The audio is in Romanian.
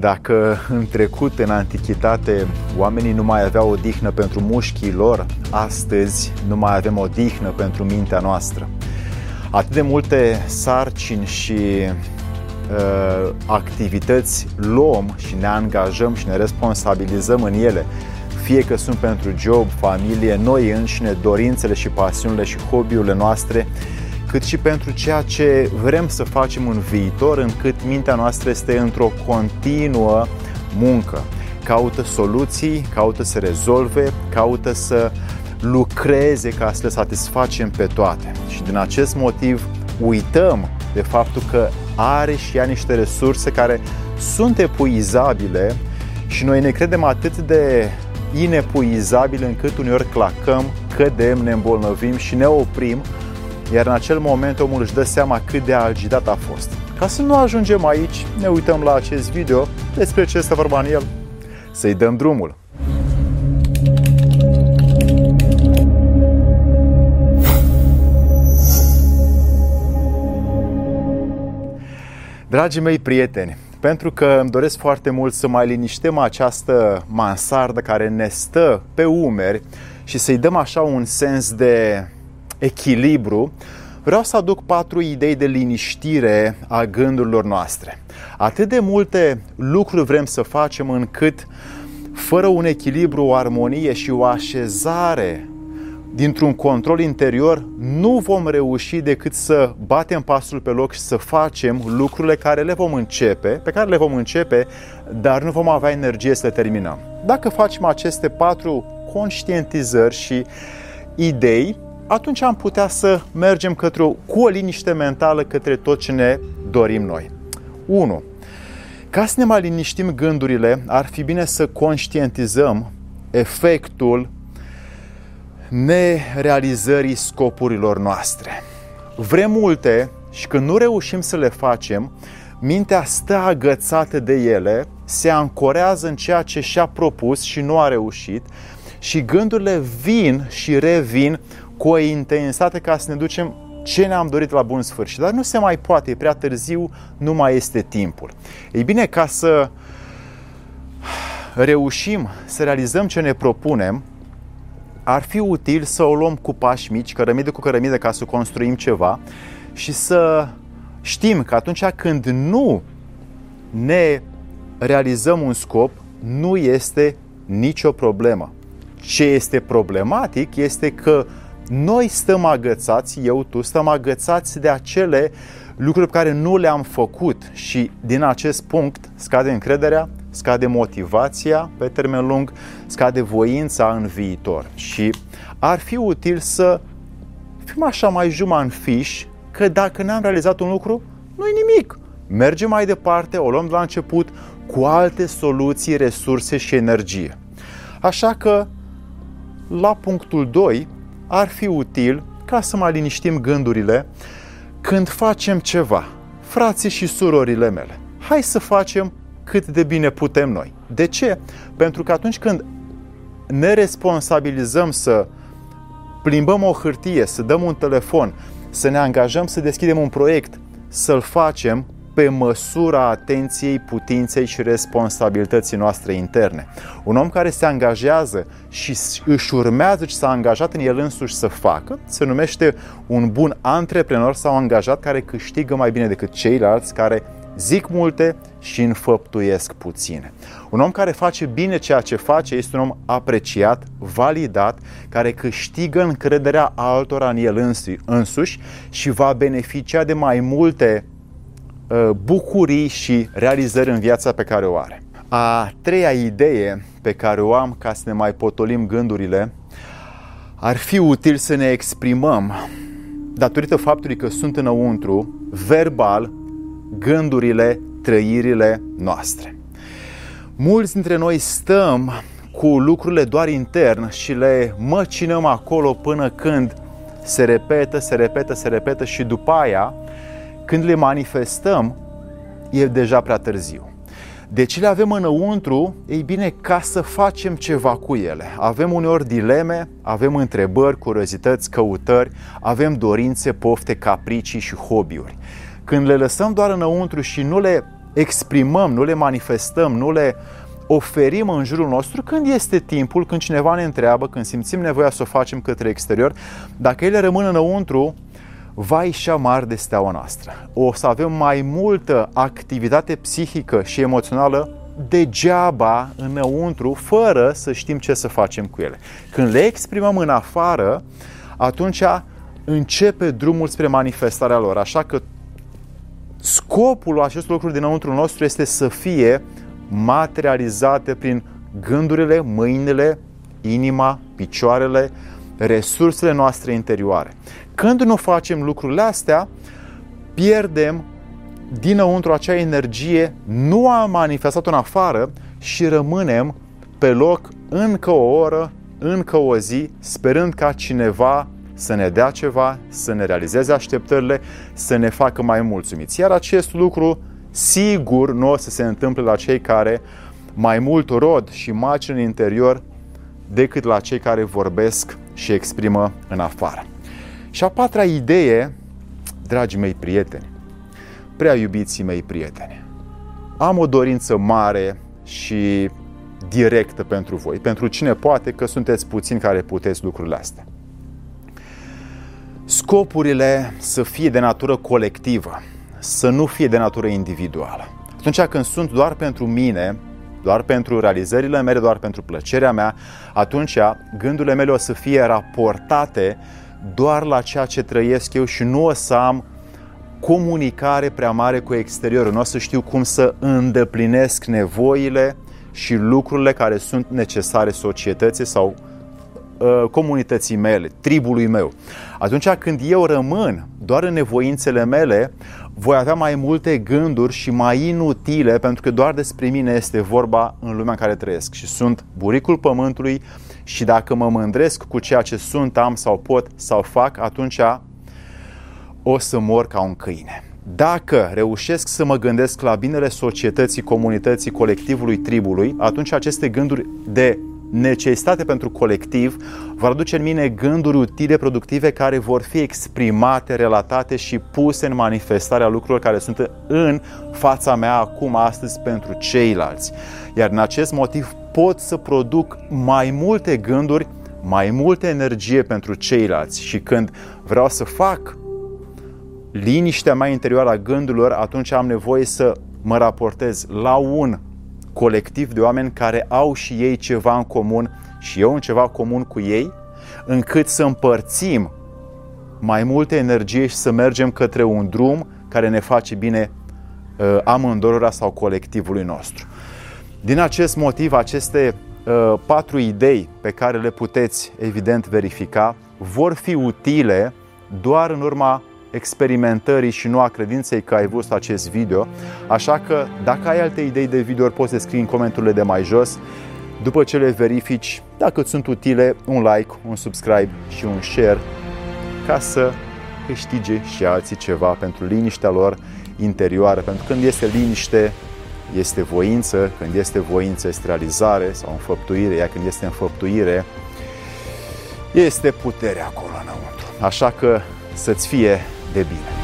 Dacă în trecut, în antichitate, oamenii nu mai aveau o dihnă pentru mușchii lor, astăzi nu mai avem o dihnă pentru mintea noastră. Atât de multe sarcini și uh, activități luăm și ne angajăm și ne responsabilizăm în ele, fie că sunt pentru job, familie, noi înșine, dorințele și pasiunile și hobby-urile noastre, cât și pentru ceea ce vrem să facem în viitor, încât mintea noastră este într-o continuă muncă. Caută soluții, caută să rezolve, caută să lucreze ca să le satisfacem pe toate. Și din acest motiv uităm de faptul că are și ea niște resurse care sunt epuizabile și noi ne credem atât de inepuizabile încât uneori clacăm, cădem, ne îmbolnăvim și ne oprim iar în acel moment omul își dă seama cât de agitat a fost. Ca să nu ajungem aici, ne uităm la acest video despre ce este vorba în el. Să-i dăm drumul! Dragii mei prieteni, pentru că îmi doresc foarte mult să mai liniștem această mansardă care ne stă pe umeri și să-i dăm așa un sens de echilibru, vreau să aduc patru idei de liniștire a gândurilor noastre. Atât de multe lucruri vrem să facem încât fără un echilibru, o armonie și o așezare dintr-un control interior, nu vom reuși decât să batem pasul pe loc și să facem lucrurile care le vom începe, pe care le vom începe, dar nu vom avea energie să le terminăm. Dacă facem aceste patru conștientizări și idei, atunci am putea să mergem către o, cu o liniște mentală către tot ce ne dorim noi. 1. Ca să ne mai liniștim gândurile, ar fi bine să conștientizăm efectul nerealizării scopurilor noastre. Vrem multe și când nu reușim să le facem, mintea stă agățată de ele, se ancorează în ceea ce și-a propus și nu a reușit și gândurile vin și revin cu o intensitate ca să ne ducem ce ne-am dorit la bun sfârșit. Dar nu se mai poate, e prea târziu, nu mai este timpul. Ei bine, ca să reușim să realizăm ce ne propunem, ar fi util să o luăm cu pași mici, cărămidă cu cărămidă, ca să construim ceva și să știm că atunci când nu ne realizăm un scop, nu este nicio problemă. Ce este problematic este că noi stăm agățați, eu, tu, stăm agățați de acele lucruri pe care nu le-am făcut și din acest punct scade încrederea, scade motivația pe termen lung, scade voința în viitor. Și ar fi util să fim așa mai juma în fiș că dacă n-am realizat un lucru, nu-i nimic. Mergem mai departe, o luăm de la început cu alte soluții, resurse și energie. Așa că, la punctul 2, ar fi util ca să mai liniștim gândurile când facem ceva. Frații și surorile mele, hai să facem cât de bine putem noi. De ce? Pentru că atunci când ne responsabilizăm să plimbăm o hârtie, să dăm un telefon, să ne angajăm să deschidem un proiect, să-l facem pe măsura atenției, putinței și responsabilității noastre interne. Un om care se angajează și își urmează ce s-a angajat în el însuși să facă, se numește un bun antreprenor sau angajat care câștigă mai bine decât ceilalți care zic multe și înfăptuiesc puține. Un om care face bine ceea ce face este un om apreciat, validat, care câștigă încrederea altora în el însuși și va beneficia de mai multe Uh, bucurii și realizări în viața pe care o are. A treia idee pe care o am ca să ne mai potolim gândurile ar fi util să ne exprimăm datorită faptului că sunt înăuntru verbal gândurile, trăirile noastre. Mulți dintre noi stăm cu lucrurile doar intern și le măcinăm acolo până când se repetă, se repetă, se repetă și după aia când le manifestăm, e deja prea târziu. Deci le avem înăuntru, ei bine, ca să facem ceva cu ele. Avem uneori dileme, avem întrebări, curiozități, căutări, avem dorințe, pofte, capricii și hobby-uri. Când le lăsăm doar înăuntru și nu le exprimăm, nu le manifestăm, nu le oferim în jurul nostru când este timpul, când cineva ne întreabă, când simțim nevoia să o facem către exterior. Dacă ele rămân înăuntru, va ieși mari de steaua noastră. O să avem mai multă activitate psihică și emoțională degeaba înăuntru, fără să știm ce să facem cu ele. Când le exprimăm în afară, atunci începe drumul spre manifestarea lor. Așa că scopul acestor lucruri dinăuntru nostru este să fie materializate prin gândurile, mâinile, inima, picioarele, resursele noastre interioare. Când nu facem lucrurile astea, pierdem dinăuntru acea energie, nu am manifestat-o în afară și rămânem pe loc încă o oră, încă o zi, sperând ca cineva să ne dea ceva, să ne realizeze așteptările, să ne facă mai mulțumiți. Iar acest lucru sigur nu o să se întâmple la cei care mai mult rod și maci în interior decât la cei care vorbesc și exprimă în afară. Și a patra idee, dragii mei prieteni, prea iubiții mei prieteni, am o dorință mare și directă pentru voi, pentru cine poate că sunteți puțini care puteți lucrurile astea. Scopurile să fie de natură colectivă, să nu fie de natură individuală. Atunci când sunt doar pentru mine, doar pentru realizările mele, doar pentru plăcerea mea, atunci gândurile mele o să fie raportate doar la ceea ce trăiesc eu și nu o să am comunicare prea mare cu exteriorul. Nu o să știu cum să îndeplinesc nevoile și lucrurile care sunt necesare societății sau uh, comunității mele, tribului meu. Atunci când eu rămân doar în nevoințele mele, voi avea mai multe gânduri și mai inutile, pentru că doar despre mine este vorba în lumea în care trăiesc și sunt buricul pământului și dacă mă mândresc cu ceea ce sunt, am sau pot sau fac, atunci o să mor ca un câine. Dacă reușesc să mă gândesc la binele societății, comunității, colectivului, tribului, atunci aceste gânduri de necesitate pentru colectiv vor aduce în mine gânduri utile, productive, care vor fi exprimate, relatate și puse în manifestarea lucrurilor care sunt în fața mea acum, astăzi, pentru ceilalți. Iar în acest motiv pot să produc mai multe gânduri, mai multă energie pentru ceilalți și când vreau să fac liniștea mea interioară a gândurilor, atunci am nevoie să mă raportez la un colectiv de oameni care au și ei ceva în comun și eu în ceva comun cu ei, încât să împărțim mai multă energie și să mergem către un drum care ne face bine uh, amândorora sau colectivului nostru. Din acest motiv, aceste uh, patru idei pe care le puteți evident verifica vor fi utile doar în urma experimentării și nu a credinței că ai văzut acest video. Așa că dacă ai alte idei de video, poți să scrii în comentariile de mai jos. După ce le verifici, dacă sunt utile, un like, un subscribe și un share ca să câștige și alții ceva pentru liniștea lor interioară. Pentru că când este liniște, este voință, când este voință este realizare sau înfăptuire, iar când este înfăptuire, este putere acolo înăuntru. Așa că să-ți fie de bine.